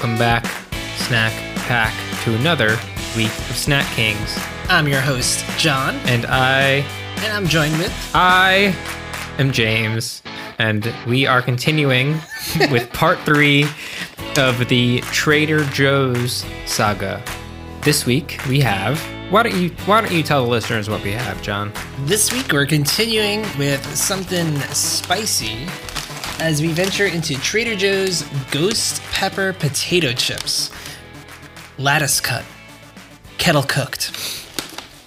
Welcome back, Snack Pack, to another week of Snack Kings. I'm your host, John, And I, and I'm joined with. I am James, and we are continuing with part three of the Trader Joe's saga. This week we have. Why don't you Why don't you tell the listeners what we have, John? This week we're continuing with something spicy as we venture into Trader Joe's Ghost Pepper Potato Chips. Lattice cut, kettle cooked.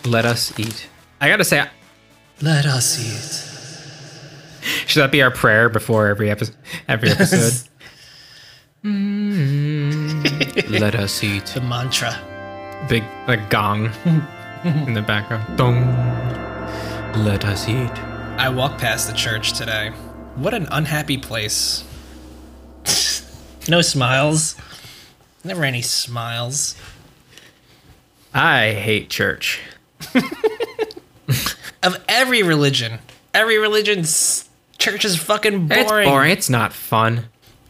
Let us eat. I gotta say, Let us eat. should that be our prayer before every episode? Every episode. Mm, let us eat. The mantra. big like gong in the background. Dong. Let us eat. I walked past the church today. What an unhappy place. no smiles. Never any smiles. I hate church. Of every religion, every religion's church is fucking boring. It's boring. It's not fun.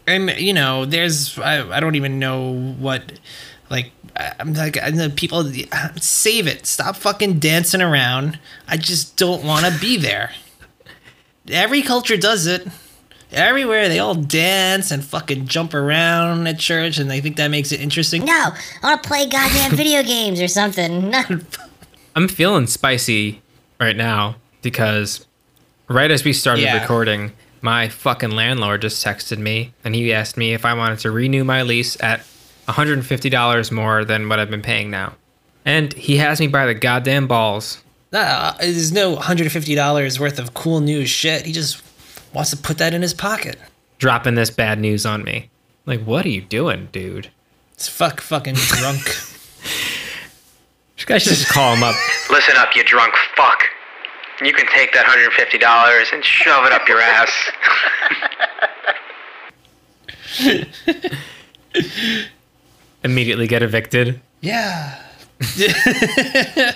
and you know there's I, I don't even know what like I- i'm like I know people save it stop fucking dancing around i just don't want to be there every culture does it everywhere they all dance and fucking jump around at church and they think that makes it interesting No, I want to play goddamn video games or something. I'm feeling spicy right now because right as we started Yeah. recording, my fucking landlord just texted me and he asked me if I wanted to renew my lease at $150 more than what I've been paying now. And he has me by the goddamn balls. Uh, there's no $150 worth of cool new shit he just wants to put that in his pocket dropping this bad news on me. Like, what are you doing, dude? it's fuck fucking drunk You guys should just call him up. Listen up, you drunk fuck. You can take that $150 and shove it up your ass. Immediately get evicted. Yeah.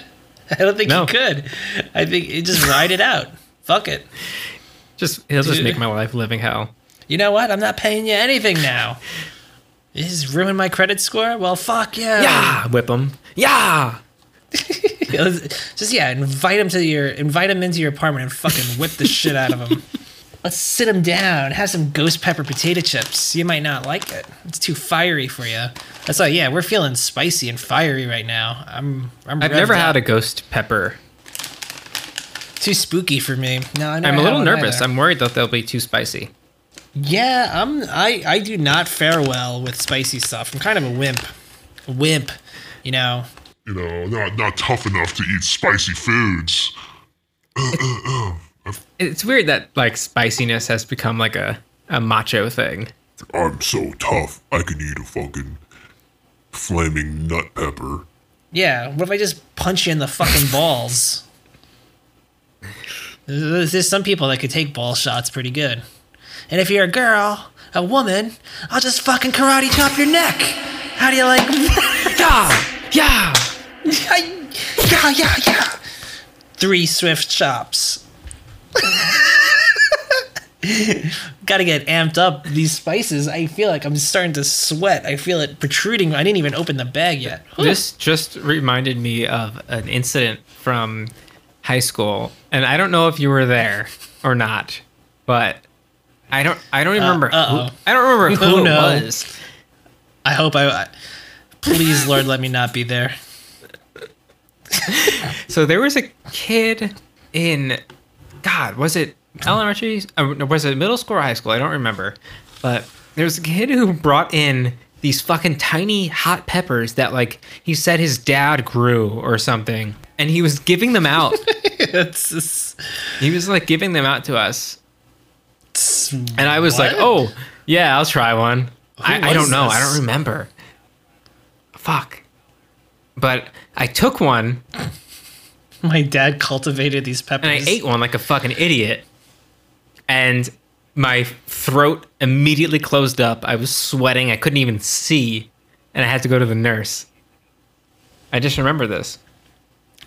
I don't think No. he could. I think he just ride it out. Fuck it. Just he'll just make my life living hell. You know what? I'm not paying you anything now. This has ruined my credit score. Well, fuck yeah. Yeah, whip him. Yeah. Just yeah, invite him to your invite him into your apartment and fucking whip the shit out of him. Let's sit him down. Have some ghost pepper potato chips. You might not like it. It's too fiery for you. That's why. Yeah, we're feeling spicy and fiery right now. I'm. I'm I've never up. had a ghost pepper. too spooky for me. No, I I'm a little nervous. either. I'm worried that they'll be too spicy. Yeah, I'm. I I do not fare well with spicy stuff. I'm kind of a wimp. A wimp, you know. you know, not not tough enough to eat spicy foods. It's weird that like spiciness has become like a, a macho thing. I'm so tough, I can eat a fucking flaming nut pepper. Yeah. What if I just punch you in the fucking balls? There's, there's some people that could take ball shots pretty good. And if you're a girl, a woman, I'll just fucking karate chop your neck. How do you like? Yeah, yeah. yeah, yeah, yeah. Three swift chops. Gotta get amped up. These spices, I feel like I'm starting to sweat. I feel it protruding. I didn't even open the bag yet. This just reminded me of an incident from high school, and I don't know if you were there or not, but I don't. I don't uh, remember. Uh-oh. I don't remember who it no. was. I hope I. I please, Lord, let me not be there. So there was a kid in, God, was it elementary? uh, Was it middle school or high school? I don't remember. But there was a kid who brought in these fucking tiny hot peppers that, like, he said his dad grew or something, and he was giving them out. It's just, he was like giving them out to us, it's- and I was like, "Oh, yeah, I'll try one." I, I don't know. I don't remember. Fuck. But I took one my dad cultivated these peppers. and I ate one like a fucking idiot. And my throat immediately closed up. I was sweating. I couldn't even see. And I had to go to the nurse. I just remember this.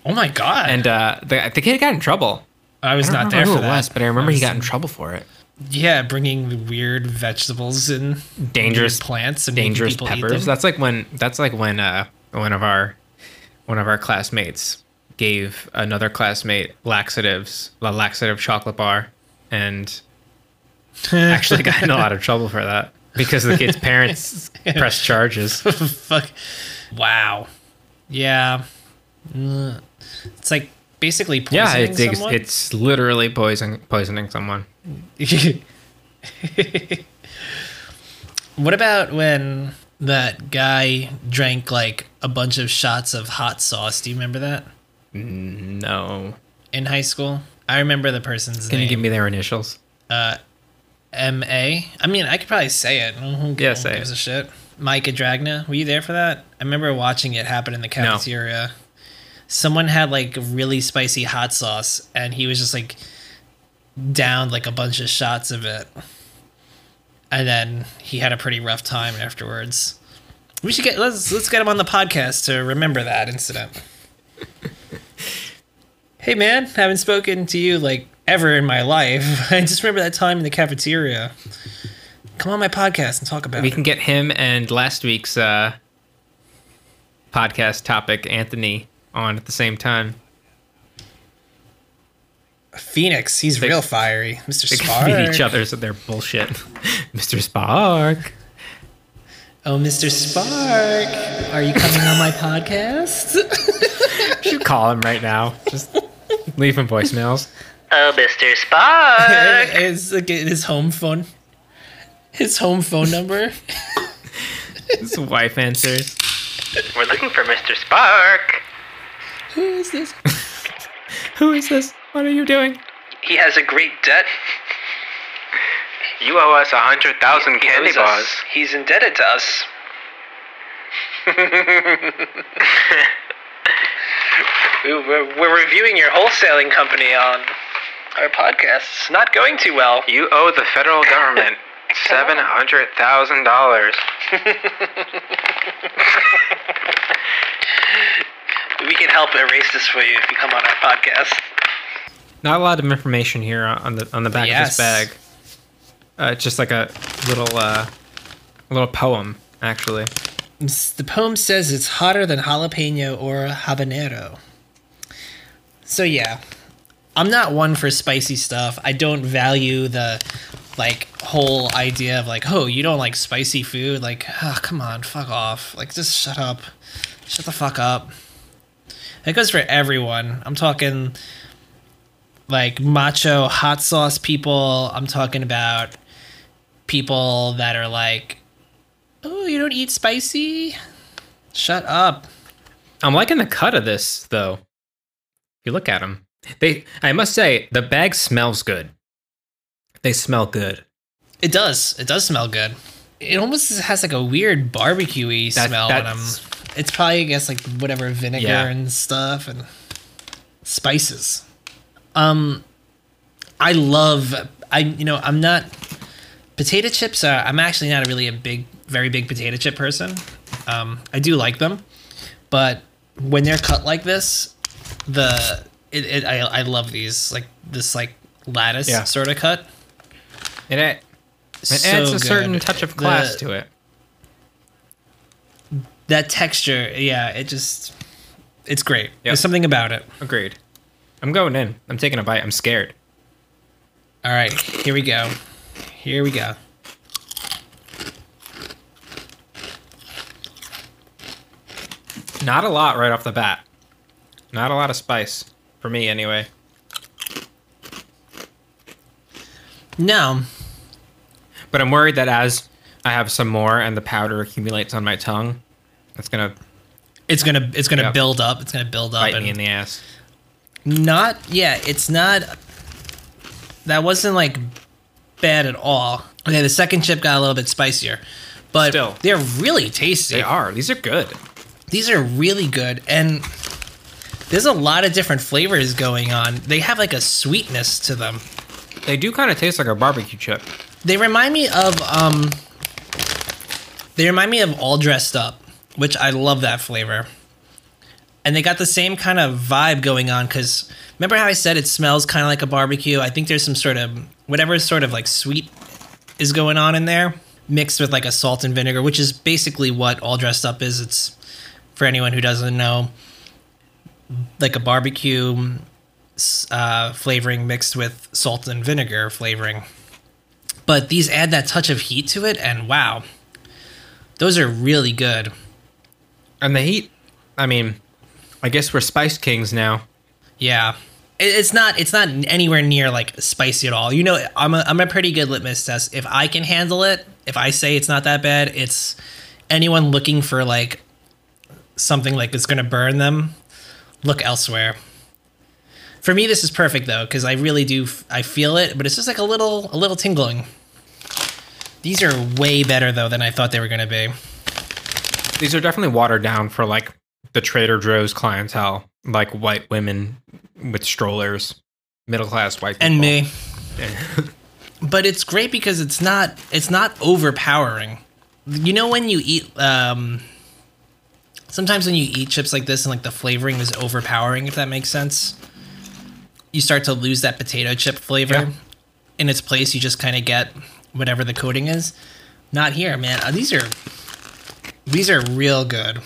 Oh my god! And uh, the, the kid got in trouble. I was I don't there for it that. was, but I remember he was- got in trouble for it. Yeah, bringing weird vegetables and Dangerous plants and dangerous peppers. That's like when that's like when uh one of our one of our classmates gave another classmate laxatives, a laxative chocolate bar, and actually got in a lot of trouble for that because the kid's parents pressed charges. Fuck. Wow. Yeah. It's like basically poisoning Yeah, it's it's, it's literally poison poisoning someone. what about when that guy drank like a bunch of shots of hot sauce? Do you remember that No, in high school? I remember the person's name. can name. you give me their initials? Uh, M A. I mean, I could probably say it. Who, Yeah, say gives it. a shit? Micah Dragna. Were you there for that? I remember watching it happen in the cafeteria. No. Someone had like really spicy hot sauce, and he was just like downed like a bunch of shots of it, and then he had a pretty rough time afterwards. We should get let's let's get him on the podcast to remember that incident. hey man, haven't spoken to you like ever in my life. I just remember that time in the cafeteria. Come on my podcast and talk about We it. can get him and last week's uh, podcast topic, Anthony, on at the same time. Phoenix, he's They- real fiery. Mr. They Spark. beat each other. they're bullshit. Mr. Spark. Oh, Mr. Spark, are you coming on my podcast? Should call him right now. Just leave him voicemails. Oh, Mr. Spark. his, like, his home phone. His home phone number. His wife answers. We're looking for Mr. Spark. Who is this? Who is this? What are you doing? He has a great debt. You owe us a hundred thousand candy bars. He's indebted to us. We're, we're reviewing your wholesaling company on our podcast. It's not going too well. You owe the federal government seven hundred thousand dollars. We can help erase this for you if you come on our podcast. Not a lot of information here on the on the back Yes. of this bag. Uh, it's just like a little uh, a little poem, actually. The poem says it's hotter than jalapeno or habanero. So yeah, I'm not one for spicy stuff. I don't value the like whole idea of like, oh, you don't like spicy food. Like, oh, come on, fuck off. Like, just shut up. Shut the fuck up. That goes for everyone. I'm talking like macho hot sauce people. I'm talking about people that are like, oh, you don't eat spicy? Shut up. I'm liking the cut of this, though. If you look at them, they. I must say, the bag smells good. They smell good. It does. It does smell good. It almost has like a weird barbecue-y That- smell on them. that's- It's probably, I guess, like whatever vinegar Yeah. and stuff and spices. Um, I love. I you know I'm not potato chips. Are, I'm actually not really a big, very big potato chip person. Um, I do like them, but when they're cut like this, the it, it I I love these like this like lattice Yeah. sort of cut. It, it So adds a certain touch of class The- to it. that texture yeah it just it's great Yep. there's something about it Agreed. I'm going in. I'm taking a bite. I'm scared. all right here we go here we go Not a lot right off the bat. Not a lot of spice for me, anyway. no But I'm worried that as I have some more and the powder accumulates on my tongue, it's gonna it's gonna it's gonna Yep. build up it's gonna build up bite and me in the ass. not yeah it's not that wasn't like bad at all okay the second chip got a little bit spicier but Still. they're really tasty They are. These are good. these are really good and there's a lot of different flavors going on they have like a sweetness to them They do kind of taste like a barbecue chip. They remind me of um they remind me of all dressed up, which I love that flavor. and they got the same kind of vibe going on because remember how I said it smells kind of like a barbecue? I think there's some sort of whatever sort of like sweet is going on in there mixed with like a salt and vinegar, which is basically what all dressed up is. It's for anyone who doesn't know, like a barbecue uh, flavoring mixed with salt and vinegar flavoring. But these add that touch of heat to it, and wow, those are really good. And the heat, I mean, I guess we're Spice Kings now. Yeah. It's not it's not anywhere near like spicy at all. You know, I'm a, I'm a pretty good litmus test. If I can handle it, if I say it's not that bad, it's anyone looking for like something like it's going to burn them, look elsewhere. For me this is perfect though cuz I really do f- I feel it, but it's just like a little a little tingling. These are way better though than I thought they were going to be. These are definitely watered down for like the Trader Joe's clientele, like white women with strollers, middle class white people. and me. but it's great because it's not it's not overpowering. You know when you eat um sometimes when you eat chips like this and like the flavoring is overpowering if that makes sense. You start to lose that potato chip flavor. Yeah. In its place you just kind of get whatever the coating is. Not here, man. Uh, these are these are real good.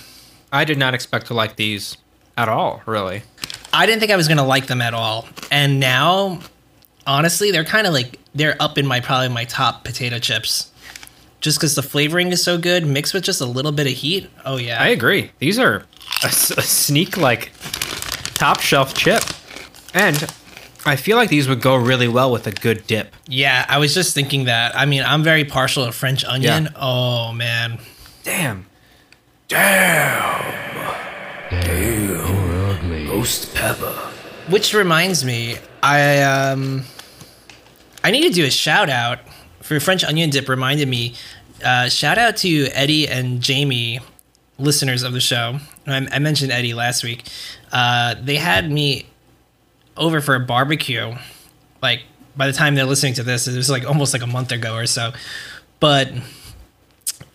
I did not expect to like these at all, really. I didn't think I was gonna like them at all, and now, honestly, they're kind of like they're up in my probably my top potato chips, just because the flavoring is so good, mixed with just a little bit of heat. Oh yeah, I agree. These are a sneak like top shelf chip. And I feel like these would go really well with a good dip. yeah. I was just thinking that. I mean, I'm very partial to French onion. Yeah. Oh man, Damn. Damn, damn, ghost pepper. Which reminds me, I um, I need to do a shout out for French onion dip. Reminded me, uh, shout out to Eddie and Jamie, listeners of the show. I, I mentioned Eddie last week. Uh, they had me over for a barbecue. Like by the time they're listening to this, it was like almost like a month ago or so. But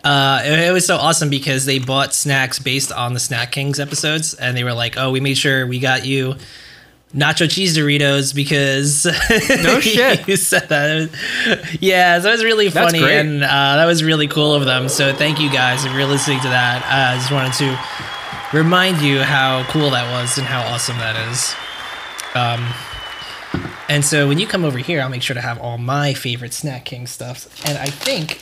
uh, it, it was so awesome because they bought snacks based on the Snack Kings episodes, and they were like, "Oh, we made sure we got you." Nacho cheese Doritos because No shit. you said that. Yeah, so that was really funny and uh, that was really cool of them. So thank you guys if you're listening to that. Uh, I just wanted to remind you how cool that was and how awesome that is. Um, and so when you come over here, I'll make sure to have all my favorite Snack King stuff. And I think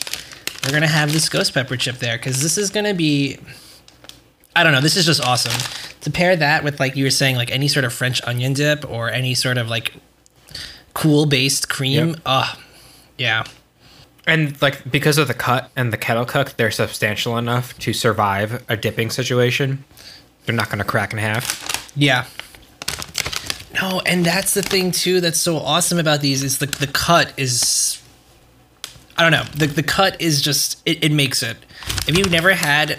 we're gonna have this ghost pepper chip there because this is gonna be I don't know. This is just awesome. To pair that with like you were saying, like any sort of French onion dip or any sort of like cool based cream. Yep. Oh, yeah. And like because of the cut and the kettle cook, they're substantial enough to survive a dipping situation. They're not going to crack in half. Yeah. No, and that's the thing too that's so awesome about these is the the cut is I don't know. The the cut is just it, it makes it. If you've never had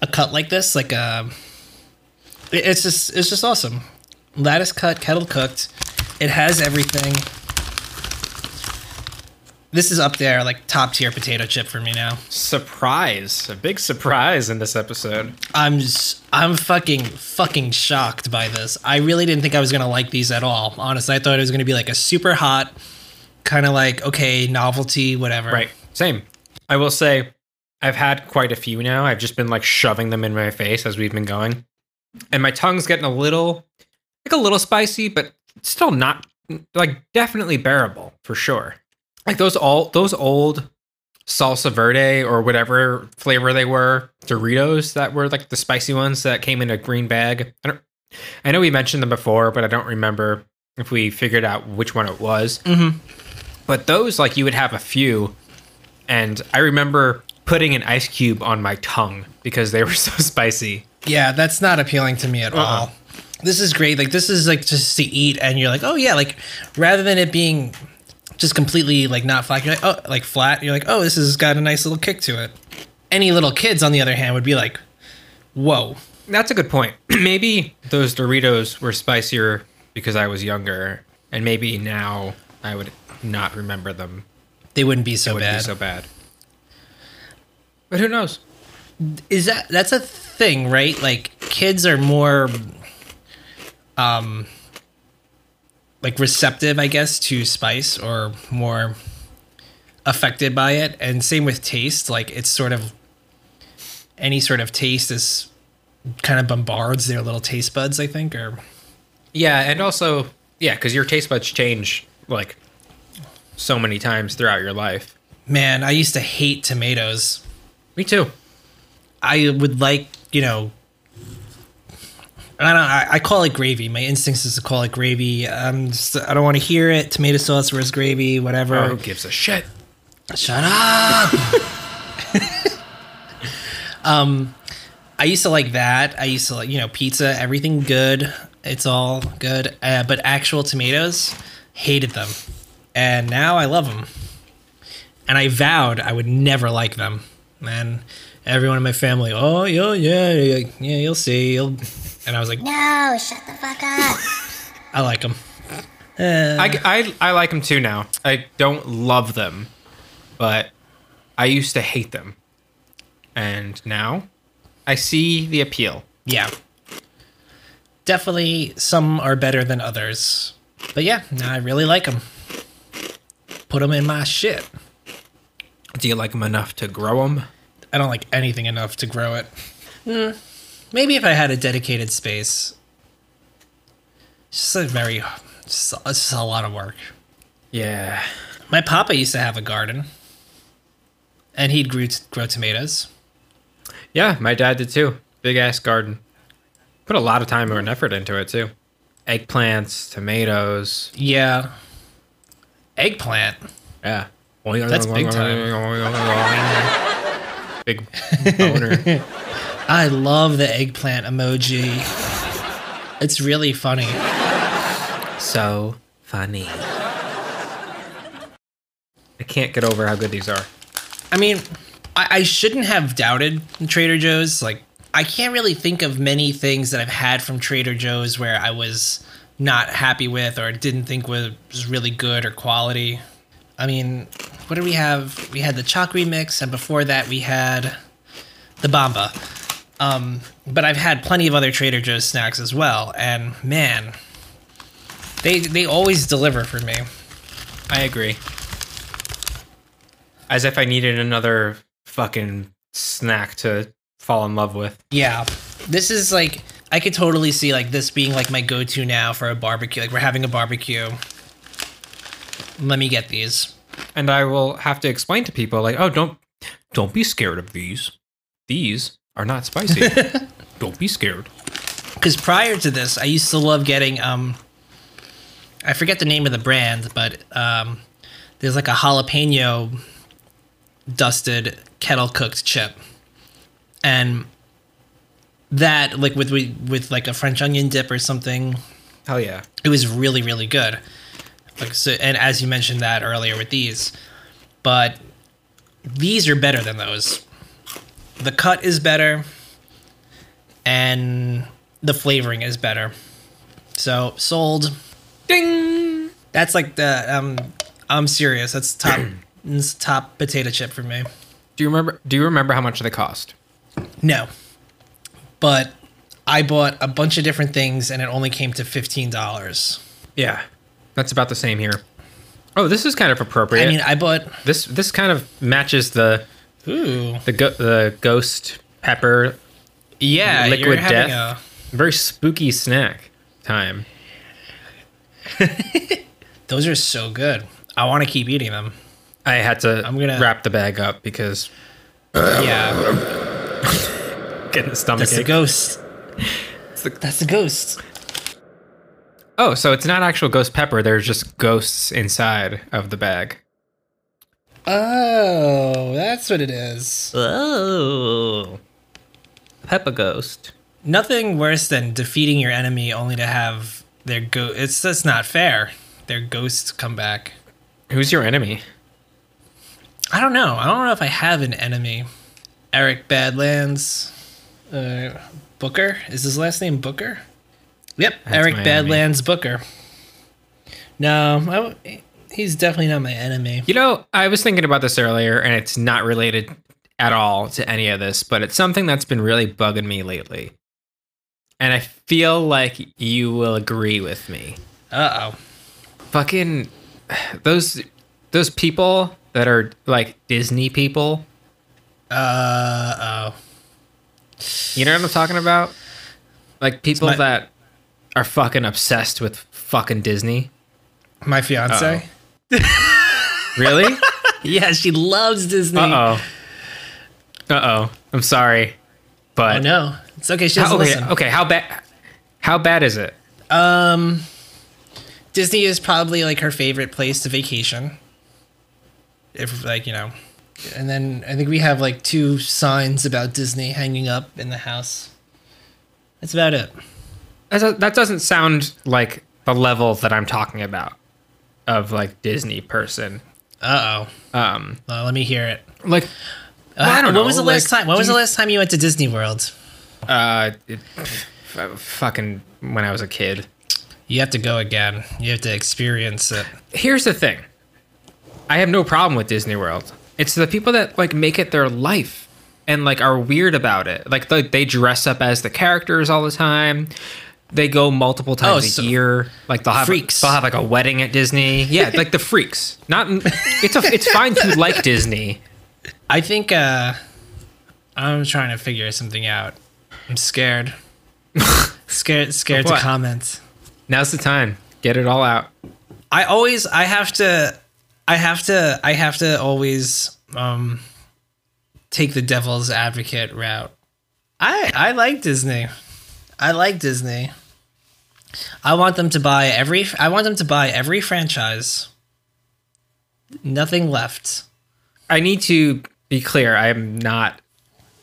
a cut like this, like um, a it's just it's just awesome. Lattice cut, kettle cooked. It has everything. This is up there, like top tier potato chip for me now. Surprise! A big surprise in this episode. I'm just, I'm fucking fucking shocked by this. I really didn't think I was gonna like these at all. Honestly, I thought it was gonna be like a super hot, kind of like okay novelty, whatever. Right. Same. I will say, I've had quite a few now. I've just been like shoving them in my face as we've been going, and my tongue's getting a little, like a little spicy, but still not like definitely bearable for sure. Like those all those old salsa verde or whatever flavor they were Doritos that were like the spicy ones that came in a green bag. I don't. I know we mentioned them before, but I don't remember if we figured out which one it was. Mhm. But those, like, you would have a few, and I remember putting an ice cube on my tongue because they were so spicy. Yeah, that's not appealing to me at Uh-uh. all. This is great. Like this is like just to eat, and you're like, oh yeah, like rather than it being just completely like not flat, you're like, oh, like flat. You're like, oh, this has got a nice little kick to it. Any little kids, on the other hand, would be like, whoa. That's a good point. maybe those Doritos were spicier because I was younger, and maybe now I would not remember them. They wouldn't be so wouldn't bad. be so bad. But who knows? is that that's a thing, right? Like kids are more um like receptive, I guess, to spice or more affected by it. And same with taste, like it's sort of any sort of taste is kind of bombards their little taste buds, I think, or Yeah, and also yeah, because your taste buds change like so many times throughout your life. man, I used to hate tomatoes. Me too. I would like, you know, I don't. I, I call it gravy. My instincts is to call it gravy. I'm just, I don't want to hear it. Tomato sauce versus gravy, whatever. Who gives a shit? Shut up. um, I used to like that. I used to like, you know, pizza, everything good. It's all good. Uh, but actual tomatoes, hated them. And now I love them. And I vowed I would never like them. Man, everyone in my family, oh, yeah, yeah, yeah, yeah you'll see. You'll... And I was like, No, shut the fuck up. I like them. Uh, I, I, I like them too now. I don't love them, but I used to hate them. And now I see the appeal. Yeah. Definitely some are better than others. But yeah, now I really like them. Put them in my shit. Do you like them enough to grow them? I don't like anything enough to grow it. Hmm. maybe if I had a dedicated space. It's just a very, it's just, it's just a lot of work. Yeah. My papa used to have a garden, and he'd grow, grow tomatoes. Yeah, my dad did too. Big ass garden. Put a lot of time and effort into it too. Eggplants, tomatoes. Yeah. Eggplant. Yeah. That's big time. Big boner. I love the eggplant emoji. It's really funny. so funny. I can't get over how good these are. I mean, I, I shouldn't have doubted Trader Joe's. Like, I can't really think of many things that I've had from Trader Joe's where I was not happy with or didn't think was, was really good or quality. I mean, what do we have? We had the Chocri mix, and before that, we had the Bamba. Um, but I've had plenty of other Trader Joe's snacks as well, and man, they they always deliver for me. I agree. As if I needed another fucking snack to fall in love with. Yeah. This is like I could totally see like this being like my go-to now for a barbecue. Like we're having a barbecue. Let me get these. And I will have to explain to people like, "Oh, don't don't be scared of these. These are not spicy. don't be scared." Cuz prior to this, I used to love getting um I forget the name of the brand, but um there's like a jalapeno dusted kettle cooked chip. And that like with with like a french onion dip or something Hell yeah. it was really really good like so and as you mentioned that earlier with these but these are better than those. The cut is better and the flavoring is better. So sold. Ding. that's like the um i'm serious. That's top that's top potato chip for me. Do you remember do you remember how much they cost? no. But i bought a bunch of different things and it only came to $15 Yeah. That's about the same here. Oh, this is kind of appropriate. i mean i bought this this kind of matches the ooh the go- the ghost pepper yeah liquid death. Very spooky snack time. Those are so good. I want to keep eating them. I had to I'm gonna- wrap the bag up because Yeah, getting a stomach that's the ghost. That's the ghost. Oh, so it's not actual ghost pepper. There's just ghosts inside of the bag. Oh, that's what it is. Oh, pepper ghost. Nothing worse than defeating your enemy only to have their go. It's that's not fair. Their ghosts come back. Who's your enemy? I don't know. I don't know if I have an enemy. Eric Badlands. Uh, Booker is his last name Booker. Yep, That's Eric my enemy. Badlands Booker. No, I he's definitely not my enemy. You know, I was thinking about this earlier, and it's not related at all to any of this, but it's something that's been really bugging me lately. And I feel like you will agree with me. Uh oh. Fucking those those people that are like Disney people. Uh oh. You know what I'm talking about? Like people my- that are fucking obsessed with fucking Disney. My fiance. Really? Yeah, she loves Disney. Uh oh. Uh oh. I'm sorry, but Oh no, it's okay. She doesn't How, okay, listen. okay. How bad? How bad is it? Um, Disney is probably like her favorite place to vacation. If like you know, and then I think we have like two signs about Disney hanging up in the house. That's about it. That doesn't sound like the level that I'm talking about of like Disney person. Uh oh. Um, Well, let me hear it. like Uh, I don't when was the know, last time? When was the last time you went to Disney World? uh, it, fucking when I was a kid. You have to go again. You have to experience it. Here's the thing. I have no problem with Disney World. It's the people that like make it their life and like are weird about it. Like they, they dress up as the characters all the time. They go multiple times Oh, a year. Like they'll have Freaks. they'll have like a wedding at Disney. Yeah, like the freaks. Not it's a it's fine to like Disney. I think uh I'm trying to figure something out. I'm scared. scared scared to comment. Now's the time. Get it all out. I always I have to I have to I have to always um take the devil's advocate route. I I like Disney. I like Disney. I want them to buy every I want them to buy every franchise. Nothing left. I need to be clear. I am not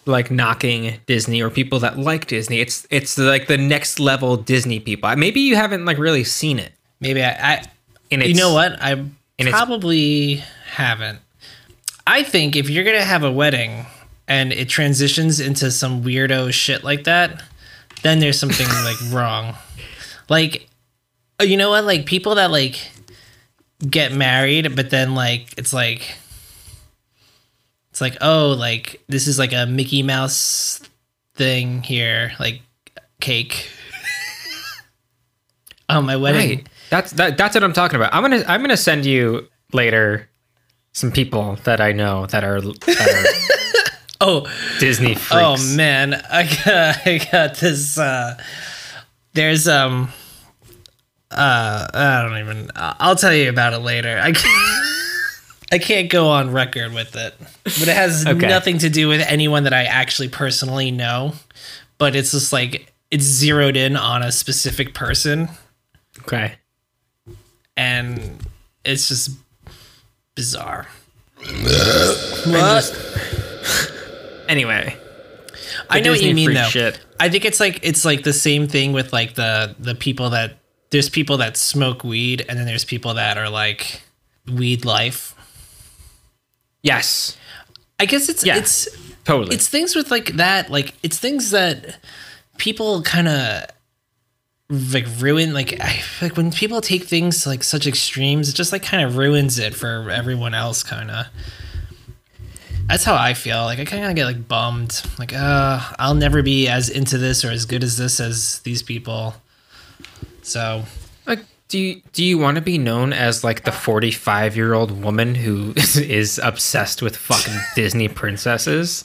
like knocking Disney or people that like Disney. It's it's like the next level Disney people. Maybe you haven't like really seen it. Maybe I, I And you know what? I probably haven't. I think if you're gonna have a wedding and it transitions into some weirdo shit like that, then there's something like wrong. Like, uh, you know what? Like people that like get married, but then like it's like it's like oh like this is like a Mickey Mouse thing here, like cake. oh my wedding. Right. That's that, that's what I'm talking about. I'm gonna I'm gonna send you later some people that I know that are, that Oh, are Disney freaks. Oh man, I got I got this. Uh, there's um, uh, I don't even. I'll tell you about it later. I can't, I can't go on record with it, but it has Okay. nothing to do with anyone that I actually personally know. But it's just like it's zeroed in on a specific person, Okay. and it's just bizarre. what? Anyway, I know what you mean though. shit. I think it's like it's like the same thing with like the the people that there's people that smoke weed and then there's people that are like weed life. yes, I guess it's Yeah. it's totally. it's things with like that like it's things that people kind of like ruin like I like when people take things to like such extremes it just like kind of ruins it for everyone else kind of that's how I feel. Like I kind of get like bummed. Like, uh, I'll never be as into this or as good as this as these people. So Like, do you do you want to be known as like the forty five year old woman who is obsessed with fucking Disney princesses?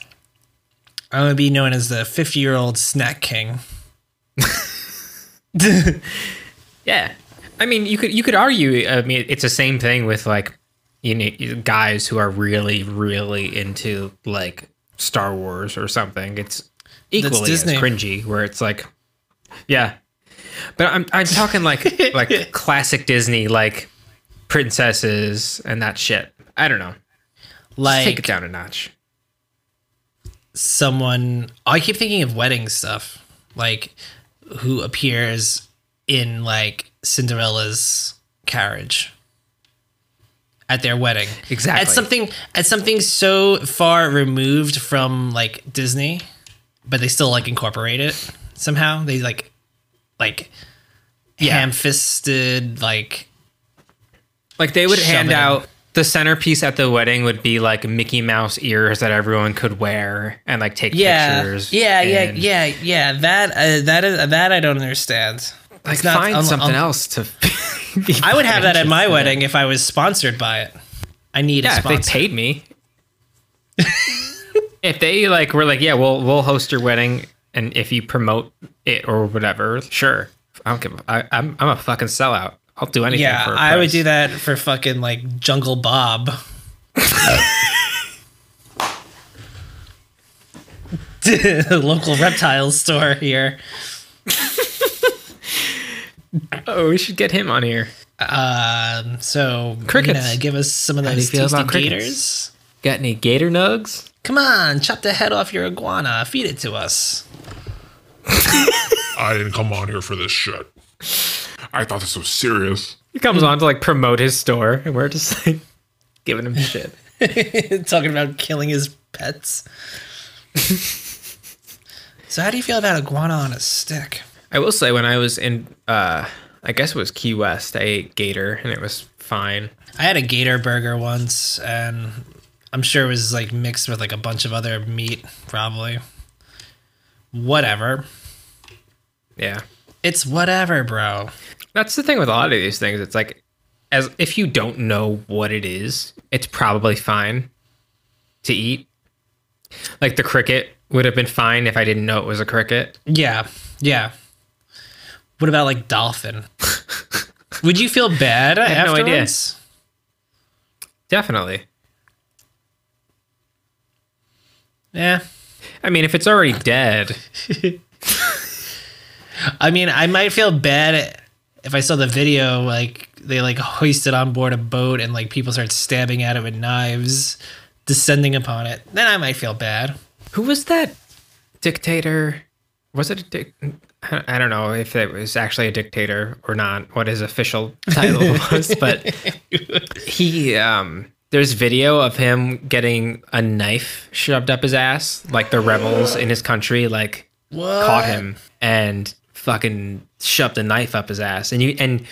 I'm gonna be known as the 50 year old snack king. Yeah, I mean, you could you could argue. I mean, it's the same thing with like you know guys who are really really into like Star Wars or something. It's equally as cringy. Where it's like, yeah, but I'm I'm talking like like classic Disney like princesses and that shit. I don't know. Just take it down a notch. someone, oh, I keep thinking of wedding stuff. Like who appears in like Cinderella's carriage at their wedding. Exactly. At something at something so far removed from like Disney, but they still like incorporate it somehow. They like like ham fisted like Like they would hand out the centerpiece at the wedding would be like Mickey Mouse ears that everyone could wear and like take Yeah, pictures. yeah, yeah, yeah, yeah. That uh, that is that I don't understand. Like It's not- find um, something um, else to. I would have that at my wedding if I was sponsored by it. I need Yeah, a if they sponsor. paid me. if they like were like, yeah, we'll we'll host your wedding, and if you promote it or whatever, sure. I don't give. a- I, I'm I'm a fucking sellout. I'll do anything. yeah, for a I would do that for fucking like Jungle Bob. Local reptile store here. Oh, we should get him on here. Um, so Crickets. Crickets. give us some of How do you those tasty about gators. Got any gator nugs? Come on, chop the head off your iguana. Feed it to us. I didn't come on here for this shit. I thought this was serious. He comes on to like promote his store, and we're just like giving him shit. Talking about killing his pets. so, how do you feel about iguana on a stick? I will say when I was in, uh, I guess it was Key West, I ate gator, and it was fine. I had a gator burger once, and I'm sure it was like mixed with like a bunch of other meat, probably. Whatever. Yeah. It's whatever, bro. That's the thing with a lot of these things. It's like, as if you don't know what it is, it's probably fine to eat. Like the cricket would have been fine if I didn't know it was a cricket. Yeah, yeah. What about like dolphin? Would you feel bad I have no idea. Definitely. Yeah. I mean, if it's already dead, I mean, I might feel bad if I saw the video like they like hoisted on board a boat and like people start stabbing at it with knives, descending upon it. Then I might feel bad. who was that dictator? Was it a dic- I don't know if it was actually a dictator or not, what his official title was, but he um there's video of him getting a knife shoved up his ass, like the rebels in his country like What? caught him and fucking shoved a knife up his ass. And you and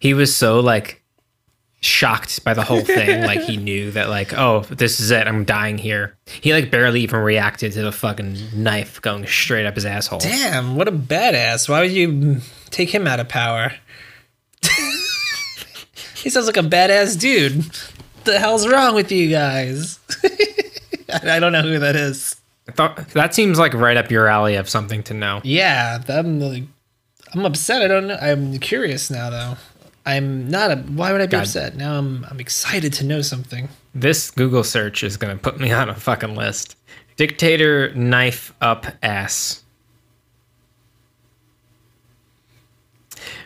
he was so like shocked by the whole thing, like he knew that like, oh, this is it, I'm dying here. He like barely even reacted to the fucking knife going straight up his asshole. Damn, what a badass. Why would you take him out of power? he sounds like a badass dude. the hell's wrong with you guys? I don't know who that is. I thought that seems like right up your alley of something to know. Yeah, I'm like, I'm upset. I don't know. I'm curious now, though. I'm not. A, why would I be God. upset? Now I'm. I'm excited to know something. This Google search is gonna put me on a fucking list. Dictator knife up ass.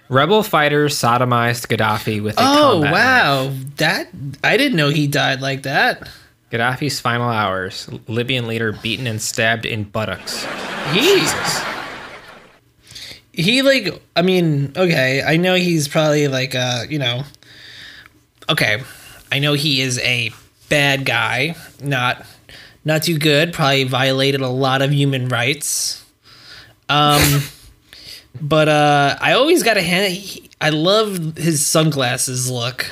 Rebel fighters sodomized Gaddafi with a Oh combat knife. wow, that I didn't know he died like that. Gaddafi's final hours. Libyan leader beaten and stabbed in buttocks. He he like I mean, okay, I know he's probably like uh, you know okay. I know he is a bad guy, not not too good, probably violated a lot of human rights. Um but uh I always got a hand I love his sunglasses look.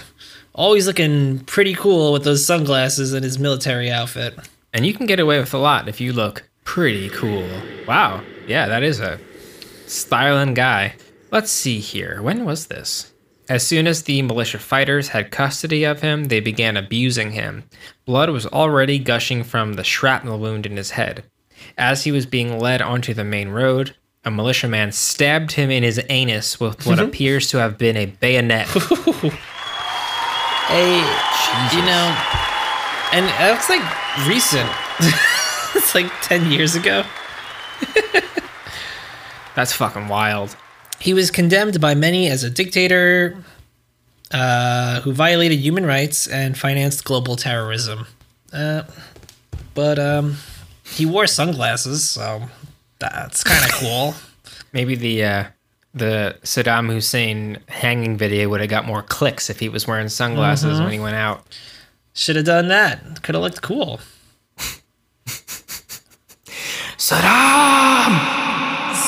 Always looking pretty cool with those sunglasses and his military outfit. And you can get away with a lot if you look pretty cool. Wow. Yeah, that is a styling guy. Let's see here. When was this? As soon as the militia fighters had custody of him, they began abusing him. Blood was already gushing from the shrapnel wound in his head. As he was being led onto the main road, a militiaman stabbed him in his anus with what mm-hmm. appears to have been a bayonet. Hey, you know, and that's like recent. it's like 10 years ago. That's fucking wild. He was condemned by many as a dictator uh, who violated human rights and financed global terrorism. Uh, but um, he wore sunglasses, so that's kind of cool. Maybe the uh, the Saddam Hussein hanging video would have got more clicks if he was wearing sunglasses when he went out. Should have done that. Could have looked cool. Saddam!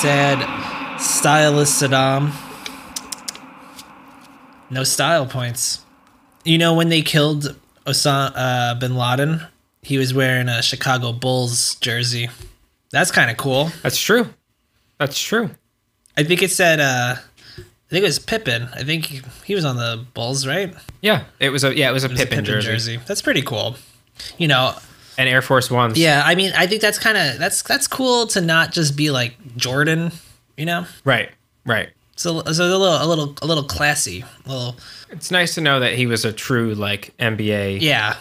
Said stylist Saddam. No style points. You know when they killed Osama uh, bin Laden, he was wearing a Chicago Bulls jersey. That's kind of cool. That's true. That's true. I think it said, uh, I think it was Pippen. I think he, he was on the Bulls, right? Yeah, it was a yeah, it was a It was a Pippen, jersey. That's pretty cool. You know, and Air Force Ones. yeah. I mean, I think that's kind of that's that's cool to not just be like Jordan. You know, right, right. so so a little a little a little classy, a little It's nice to know that he was a true like NBA. yeah.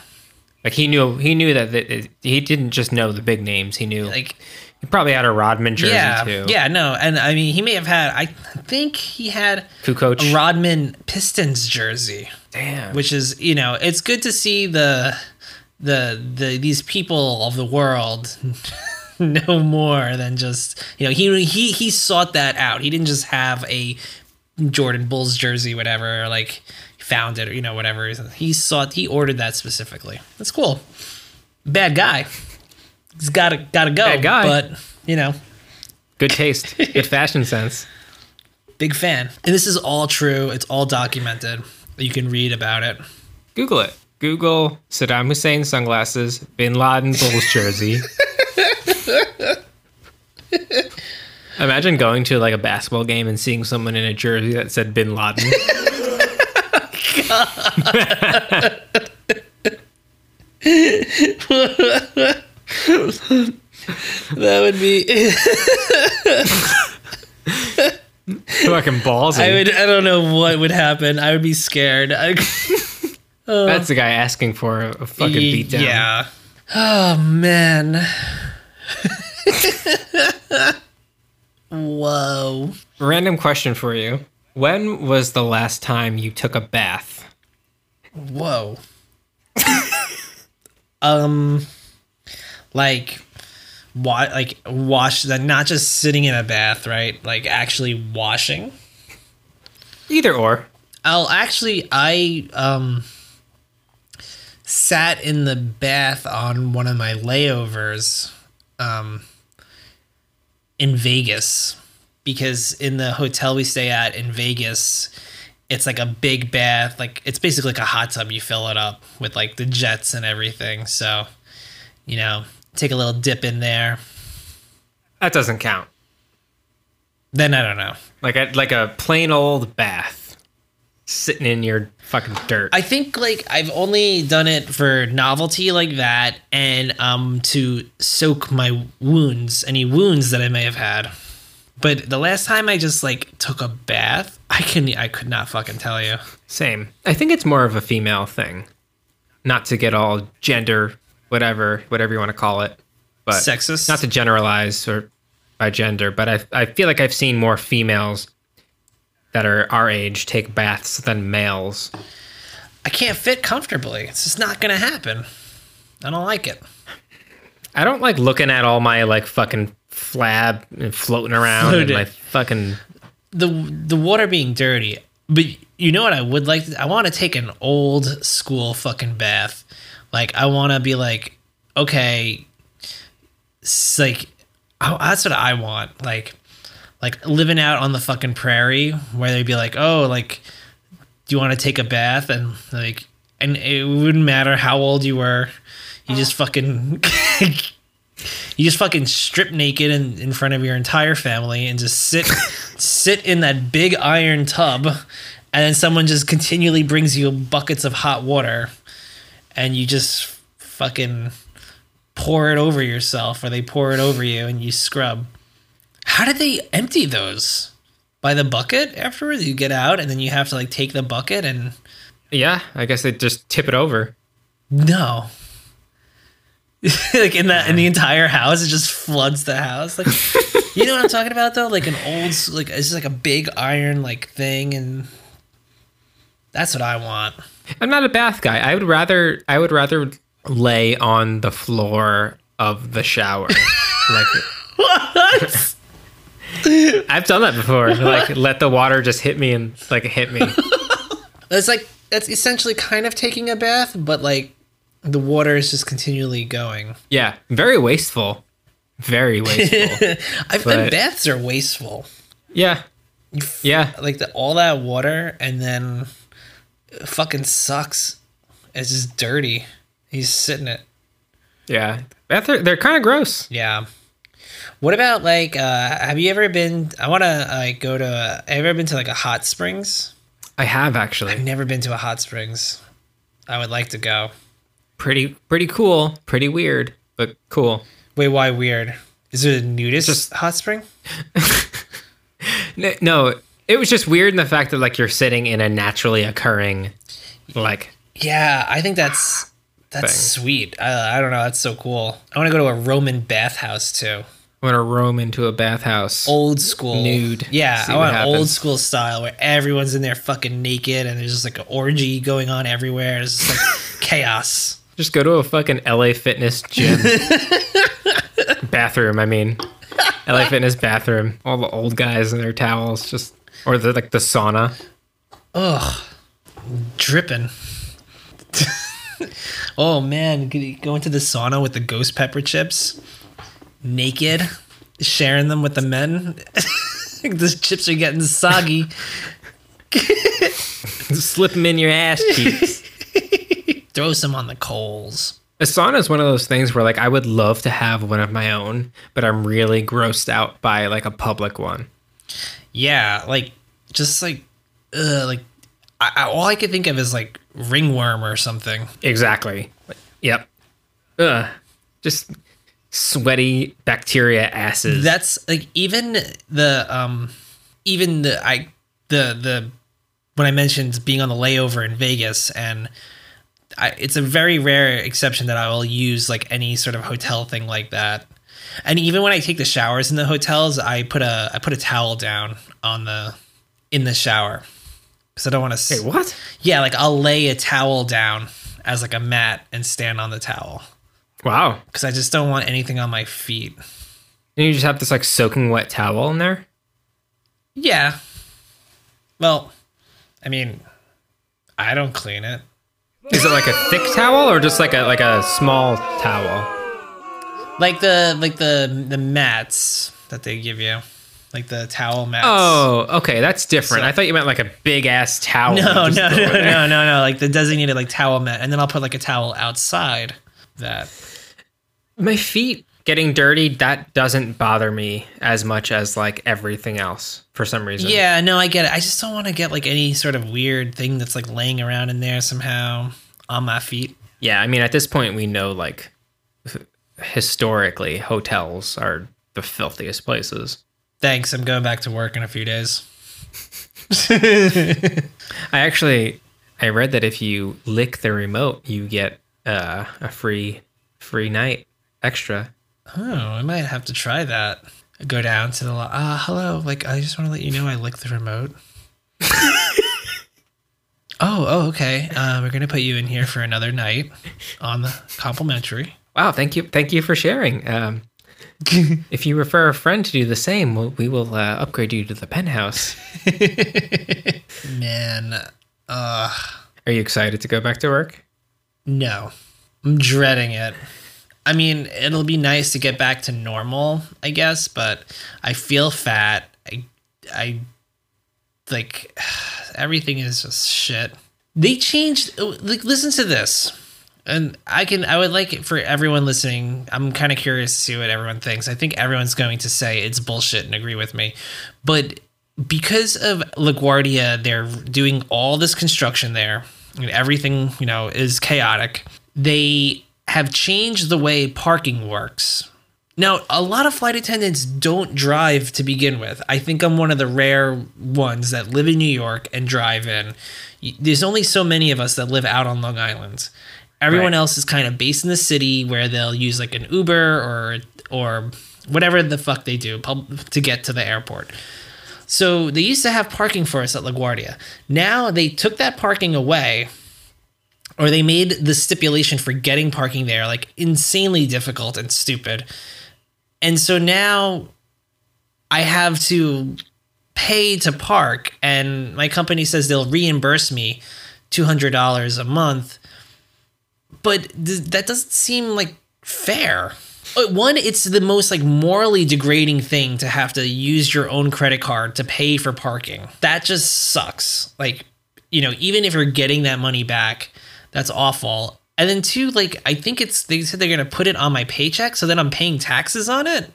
Like he knew he knew that, it- he didn't just know the big names. He knew Like he probably had a Rodman jersey yeah, too. yeah, no, and I mean he may have had. I think he had Kukoc. a Rodman Pistons jersey. Damn. which is you know it's good to see the the the these people of the world no more than just you know he he he sought that out. He didn't just have a jordan bulls jersey whatever or like found it or you know whatever. He sought he ordered that specifically. That's cool. Bad guy. He's gotta gotta go Bad guy. but you know. Good taste, good fashion sense. big fan. And this is all true. It's all documented. You can read about it. Google it. Google Saddam Hussein sunglasses, Bin Laden Bulls jersey. Imagine going to like a basketball game and seeing someone in a jersey that said Bin Laden. that would be Fucking ballsy. I would. I don't know what would happen. I would be scared. I, That's the guy asking for a, a fucking beatdown. Yeah. Oh man. Whoa. Random question for you. When was the last time you took a bath? Whoa. um, like, wa- like wash that not just sitting in a bath, right? Like actually washing. Either or. I'll actually I um sat in the bath on one of my layovers um in Vegas because in the hotel we stay at in Vegas it's like a big bath like it's basically like a hot tub. You fill it up with like the jets and everything. So you know take a little dip in there. That doesn't count. then I don't know. Like a like a plain old bath, sitting in your fucking dirt. I think like I've only done it for novelty like that and um to soak my wounds, any wounds that I may have had. But the last time I just like took a bath, I can I could not fucking tell you. Same. I think it's more of a female thing. Not to get all gender, whatever, whatever you want to call it. But Sexist? Not to generalize or by gender, but I I feel like I've seen more females that are our age take baths than males. I can't fit comfortably. It's just not gonna happen. I don't like it. I don't like looking at all my like fucking flab and floating around and my fucking the the water being dirty. But you know what I would like? To, I want to take an old school fucking bath. Like I want to be like, okay, like oh, that's what I want. Like like living out on the fucking prairie where they'd be like, oh, like do you want to take a bath and like and it wouldn't matter how old you were. You just fucking you just fucking strip naked in, in front of your entire family and just sit sit in that big iron tub and then someone just continually brings you buckets of hot water and you just fucking pour it over yourself or they pour it over you and you scrub how did they empty those by the bucket afterwards you get out and then you have to like take the bucket and yeah. I guess they just tip it over. no like in that in the entire house it just floods the house like you know what i'm talking about though like an old like it's like a big iron like thing and that's what i want I'm not a bath guy. I would rather I would rather lay on the floor of the shower. like what I've done that before. Like let the water just hit me and like hit me. that's like that's essentially kind of taking a bath but like the water is just continually going Yeah, very wasteful. Very wasteful. i've But- baths are wasteful yeah. Yeah. like the, all that water and then fucking sucks It's just dirty. He's sitting it. Yeah, they're, they're kind of gross. Yeah. What about like? uh Have you ever been? I want to like go to. Have you ever been to like a hot springs? I have actually. I've never been to a hot springs. I would like to go. Pretty pretty cool. Pretty weird, but cool. Wait, why weird? Is it a nudist Just- hot spring? No, it was just weird in the fact that like you're sitting in a naturally occurring, like Yeah, I think that's that's Thing. sweet. I, I don't know. That's so cool. I want to go to a Roman bathhouse too. I want to roam into a bathhouse. Old school Nude. Yeah, I want old school style where everyone's in there fucking naked and there's just like an orgy going on everywhere. It's just like chaos. Just go to a fucking LA Fitness gym. bathroom, I mean. LA Fitness bathroom. All the old guys in their towels, just or the like the sauna. Ugh, dripping. oh man, go into the sauna with the ghost pepper chips, naked, sharing them with the men. the chips are getting soggy. Slip them in your ass cheeks. Throw some on the coals. A sauna is one of those things where like I would love to have one of my own, but I'm really grossed out by like a public one. Yeah, like just like, uh, like I, I, all I could think of is like ringworm or something. Exactly. Yep. Ugh. Just sweaty bacteria asses. That's like even the um even the I the the when I mentioned being on the layover in Vegas and I, it's a very rare exception that I will use like any sort of hotel thing like that. And even when I take the showers in the hotels, I put a I put a towel down on the in the shower because I don't want to. Wait, what? Yeah, like I'll lay a towel down as like a mat and stand on the towel Wow. because I just don't want anything on my feet. And you just have this like soaking wet towel in there? Yeah. Well, I mean, I don't clean it. Is it like a thick towel or just like a like a small towel? Like the like the the mats that they give you, like the towel mats. Oh, okay, that's different. So- I thought you meant like a big ass towel. no, you no, no, throw in there. no, no, no! Like the designated like towel mat, and then I'll put like a towel outside that. My feet getting dirty, that doesn't bother me as much as like everything else for some reason. Yeah, no, I get it. I just don't want to get like any sort of weird thing that's like laying around in there somehow on my feet. Yeah, I mean at this point we know like historically hotels are the filthiest places. Thanks. I'm going back to work in a few days. I actually I read that if you lick the remote, you get uh, a free free night extra. Oh, I might have to try that. Go down to the lo- uh hello, like I just want to let you know I licked the remote. oh, oh, okay. Uh, we're gonna put you in here for another night on the complimentary. Wow, thank you, thank you for sharing. Um, if you refer a friend to do the same, we'll, we will uh, upgrade you to the penthouse. Man, uh, Are you excited to go back to work? no, I'm dreading it. I mean, it'll be nice to get back to normal, I guess, but I feel fat. I, I like everything is just shit. They changed. Oh, like, listen to this, and I can. I would like it for everyone listening. I'm kind of curious to see what everyone thinks. I think everyone's going to say it's bullshit and agree with me, but because of LaGuardia, they're doing all this construction there, and everything you know is chaotic. They have changed the way parking works. Now, a lot of flight attendants don't drive to begin with. I think I'm one of the rare ones that live in New York and drive in. There's only so many of us that live out on Long Island. Everyone Right. else is kind of based in the city where they'll use like an Uber or or whatever the fuck they do to get to the airport. So they used to have parking for us at LaGuardia. Now they took that parking away or they made the stipulation for getting parking there like insanely difficult and stupid. And so now I have to pay to park and my company says they'll reimburse me $200 a month. But th- that doesn't seem like fair. Uh, One, it's the most like morally degrading thing to have to use your own credit card to pay for parking. That just sucks. Like, you know, even if you're getting that money back, That's awful. And then two, like I think it's they said they're gonna put it on my paycheck, so then I'm paying taxes on it.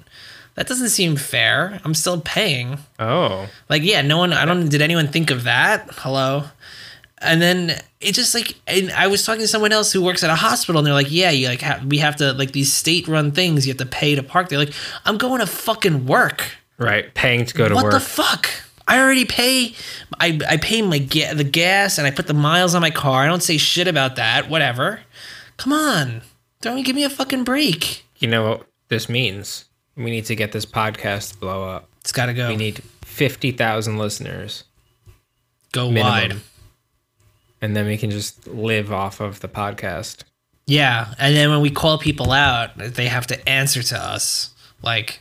That doesn't seem fair. I'm still paying. Oh, Like, yeah, no one. I don't. Did anyone think of that? Hello. And then it just like, and I was talking to someone else who works at a hospital, and they're like, "Yeah, you like ha- we have to like these state-run things. You have to pay to park." They're like, "I'm going to fucking work. right. Paying to go to what work. What the fuck? I already pay. I I pay my ga- the gas, and I put the miles on my car. I don't say shit about that. Whatever. Come on, don't give me a fucking break. you know what this means? We need to get this podcast to blow up. It's got to go. We need fifty thousand listeners, go minimum. wide. and then we can just live off of the podcast. Yeah, and then when we call people out, they have to answer to us. Like,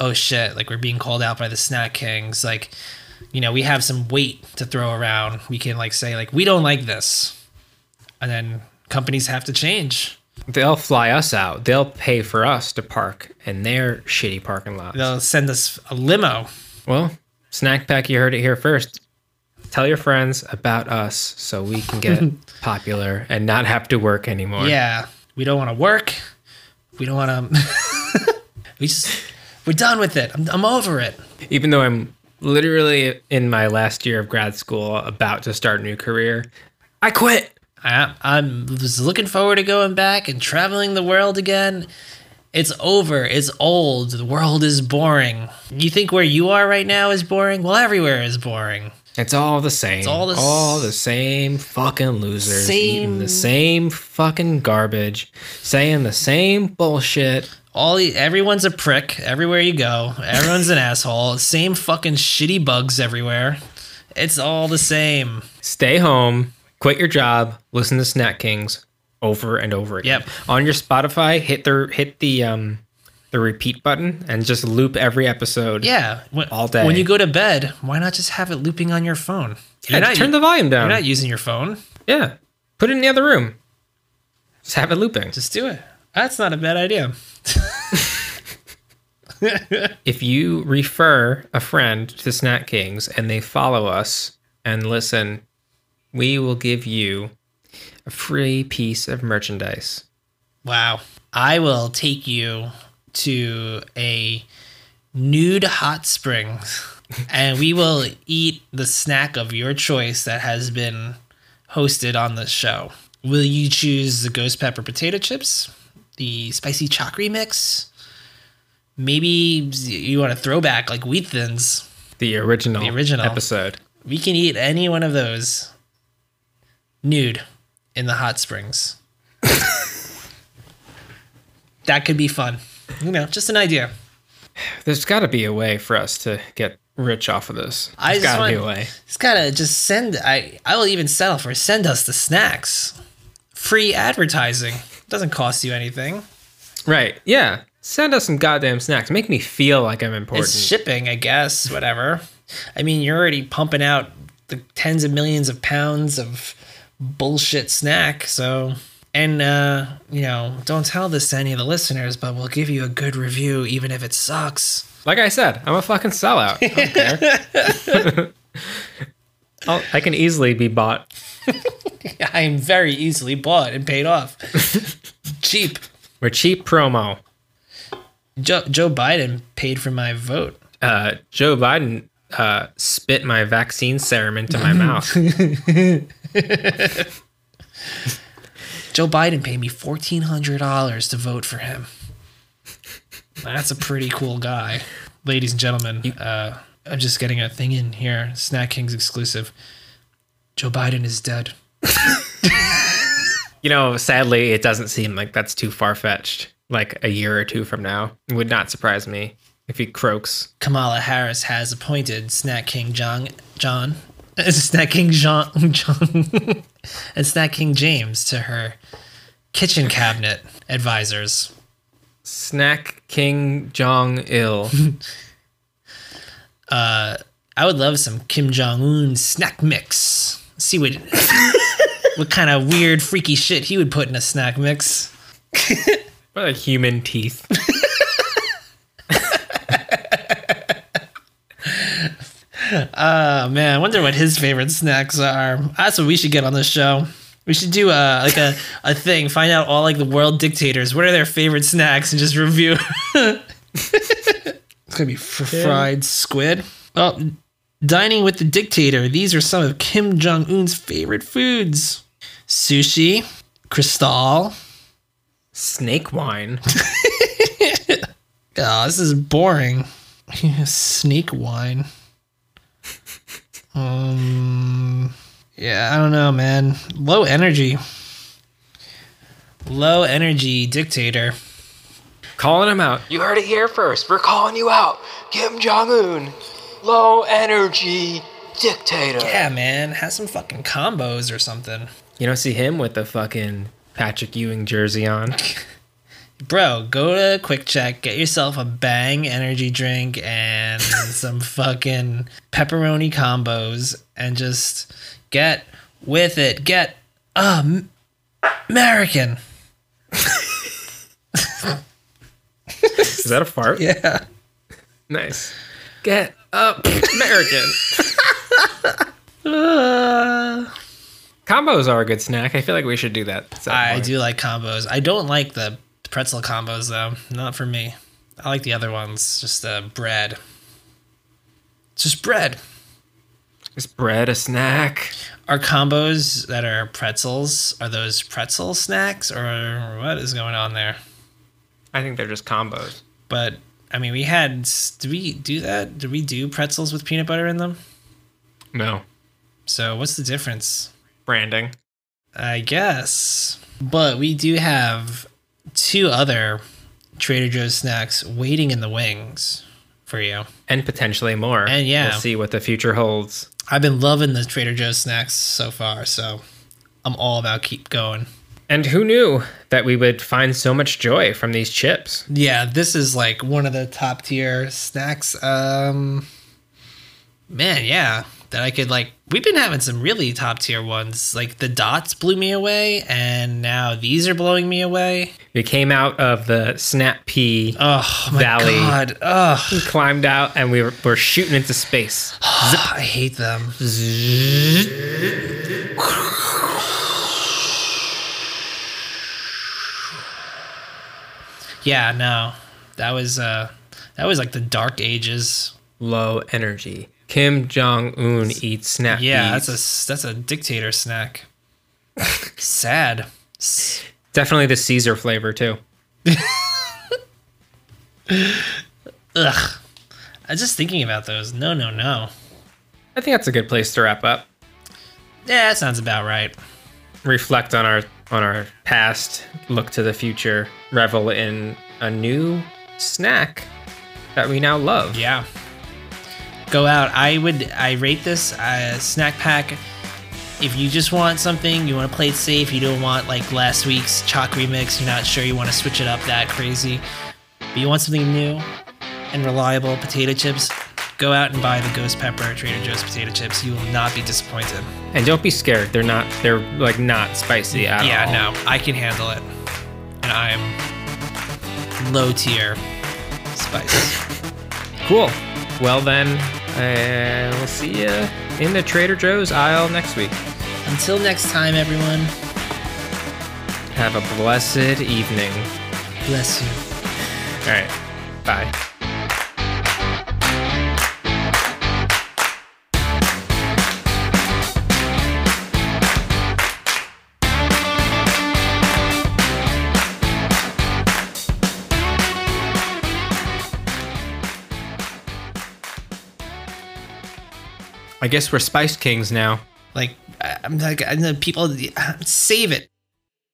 oh shit, like we're being called out by the Snack Kings. Like, you know, we have some weight to throw around. We can like say like we don't like this, and then companies have to change. They'll fly us out. They'll pay for us to park in their shitty parking lot. They'll send us a limo. Well, Snack Pack, you heard it here first. Tell your friends about us so we can get popular and not have to work anymore. Yeah, we don't want to work. We don't want to. we just we're done with it. I'm, I'm over it. Even though I'm literally in my last year of grad school, about to start a new career, I quit. I, I'm was looking forward to going back and traveling the world again. It's over. It's old. The world is boring. You think where you are right now is boring? Well, everywhere is boring. It's all the same. It's all the all the same fucking losers eating the Same- same fucking garbage, saying the same bullshit. All everyone's a prick everywhere you go. Everyone's an asshole. Same fucking shitty bugs everywhere. It's all the same. Stay home, quit your job, listen to Snack Kings over and over again. Yep. On your Spotify, hit the hit the um the repeat button and just loop every episode. Yeah, when, All day. When you go to bed, why not just have it looping on your phone? Yeah, turn the volume down. You're not using your phone. yeah. Put it in the other room. Just have it looping. Just do it. That's not a bad idea. If you refer a friend to Snack Kings and they follow us and listen, we will give you a free piece of merchandise. Wow. I will take you to a nude hot springs and we will eat the snack of your choice that has been hosted on the show. Will you choose the ghost pepper potato chips, the spicy chakri mix? Maybe you want a throwback like wheat thins. The original, The original. episode. We can eat any one of those nude in the hot springs. that could be fun. You know, just an idea. There's got to be a way for us to get rich off of this. I There's just got to be a way. It's gotta just send. I I will even settle for send us the snacks. Free advertising doesn't cost you anything. Right. Yeah. Send us some goddamn snacks. Make me feel like I'm important. It's shipping, I guess. Whatever. I mean, you're already pumping out the tens of millions of pounds of bullshit snack. So, and uh, you know, don't tell this to any of the listeners, but we'll give you a good review, even if it sucks. like I said, I'm a fucking sellout. I don't care. I'll, I can easily be bought. I am very easily bought and paid off. Cheap. We're cheap promo. Joe, Joe Biden paid for my vote. Uh, Joe Biden uh, spit my vaccine serum into my mouth. Joe Biden paid me fourteen hundred dollars to vote for him. That's a pretty cool guy, ladies and gentlemen. Uh, I'm just getting a thing in here. Snack Kings exclusive. Joe Biden is dead. You know, sadly, it doesn't seem like that's too far fetched. Like a year or two from now, it would not surprise me if he croaks. Kamala Harris has appointed Snack King John John Snack King John John and Snack King James to her kitchen cabinet advisors. Snack King Jong Il. Uh, I would love some Kim Jong Un snack mix. See what what kind of weird, freaky shit he would put in a snack mix. What like human teeth. Oh man, I wonder what his favorite snacks are. That's what we should get on the show. We should do a like a, a thing. Find out all like the world dictators. What are their favorite snacks, and just review. it's gonna be fr- fried squid. Oh, dining with the dictator. These are some of Kim Jong Un's favorite foods: sushi, Cristal. Snake wine. Oh, this is boring. Snake wine. Um, yeah, I don't know, man. Low energy. Low energy dictator. Calling him out. You heard it here first. We're calling you out. Kim Jong Un, low energy dictator. Yeah, man. Have some fucking combos or something. You don't see him with the fucking Patrick Ewing jersey on. Bro, go to QuickChek, get yourself a Bang energy drink and some fucking pepperoni combos and just get with it. Get um, American. Is that a fart? Yeah. Nice. Get up, American. Uh, Combos are a good snack. I feel like we should do that. at I do like combos. I don't like the pretzel combos though. Not for me. I like the other ones. Just uh, bread. It's just bread. Is bread a snack? Are combos that are pretzels? Are those pretzel snacks or what is going on there? I think they're just combos. But I mean, we had. Did we do that? Did we do pretzels with peanut butter in them? No. So what's the difference? Branding. I guess. But we do have two other Trader Joe's snacks waiting in the wings for you. And potentially more. And yeah. We'll see what the future holds. I've been loving the Trader Joe's snacks so far, so I'm all about keep going. And who knew that we would find so much joy from these chips? Yeah, this is like one of the top tier snacks. Um man, yeah. That I could like we've been having some really top tier ones. Like the dots blew me away and now these are blowing me away. We came out of the snap pea, Oh my Valley. god. Ugh. we climbed out, and we were, we're shooting into space. I hate them. Yeah, no. That was uh that was like the dark ages. Low energy. Kim Jong Un eats snack. Yeah, that's a that's a dictator snack. Sad. Definitely the Caesar flavor too. Ugh. I was just thinking about those. No, no, no. I think that's a good place to wrap up. Yeah, that sounds about right. Reflect on our on our past, look to the future, revel in a new snack that we now love. Yeah. Go out. I would. I rate this uh, snack pack. If you just want something, you want to play it safe. You don't want like last week's chalk remix. You're not sure you want to switch it up that crazy. But you want something new and reliable potato chips. Go out and buy the Ghost Pepper Trader Joe's potato chips. You will not be disappointed. And don't be scared. They're not they're like not spicy at Yeah, all. Yeah, no, I can handle it. And I'm low tier spice. Cool. Well then, uh, we'll see you in the Trader Joe's aisle next week. Until next time, everyone. Have a blessed evening. Bless you. All right. Bye. I guess we're Spice Kings now. Like I'm like I know people save it.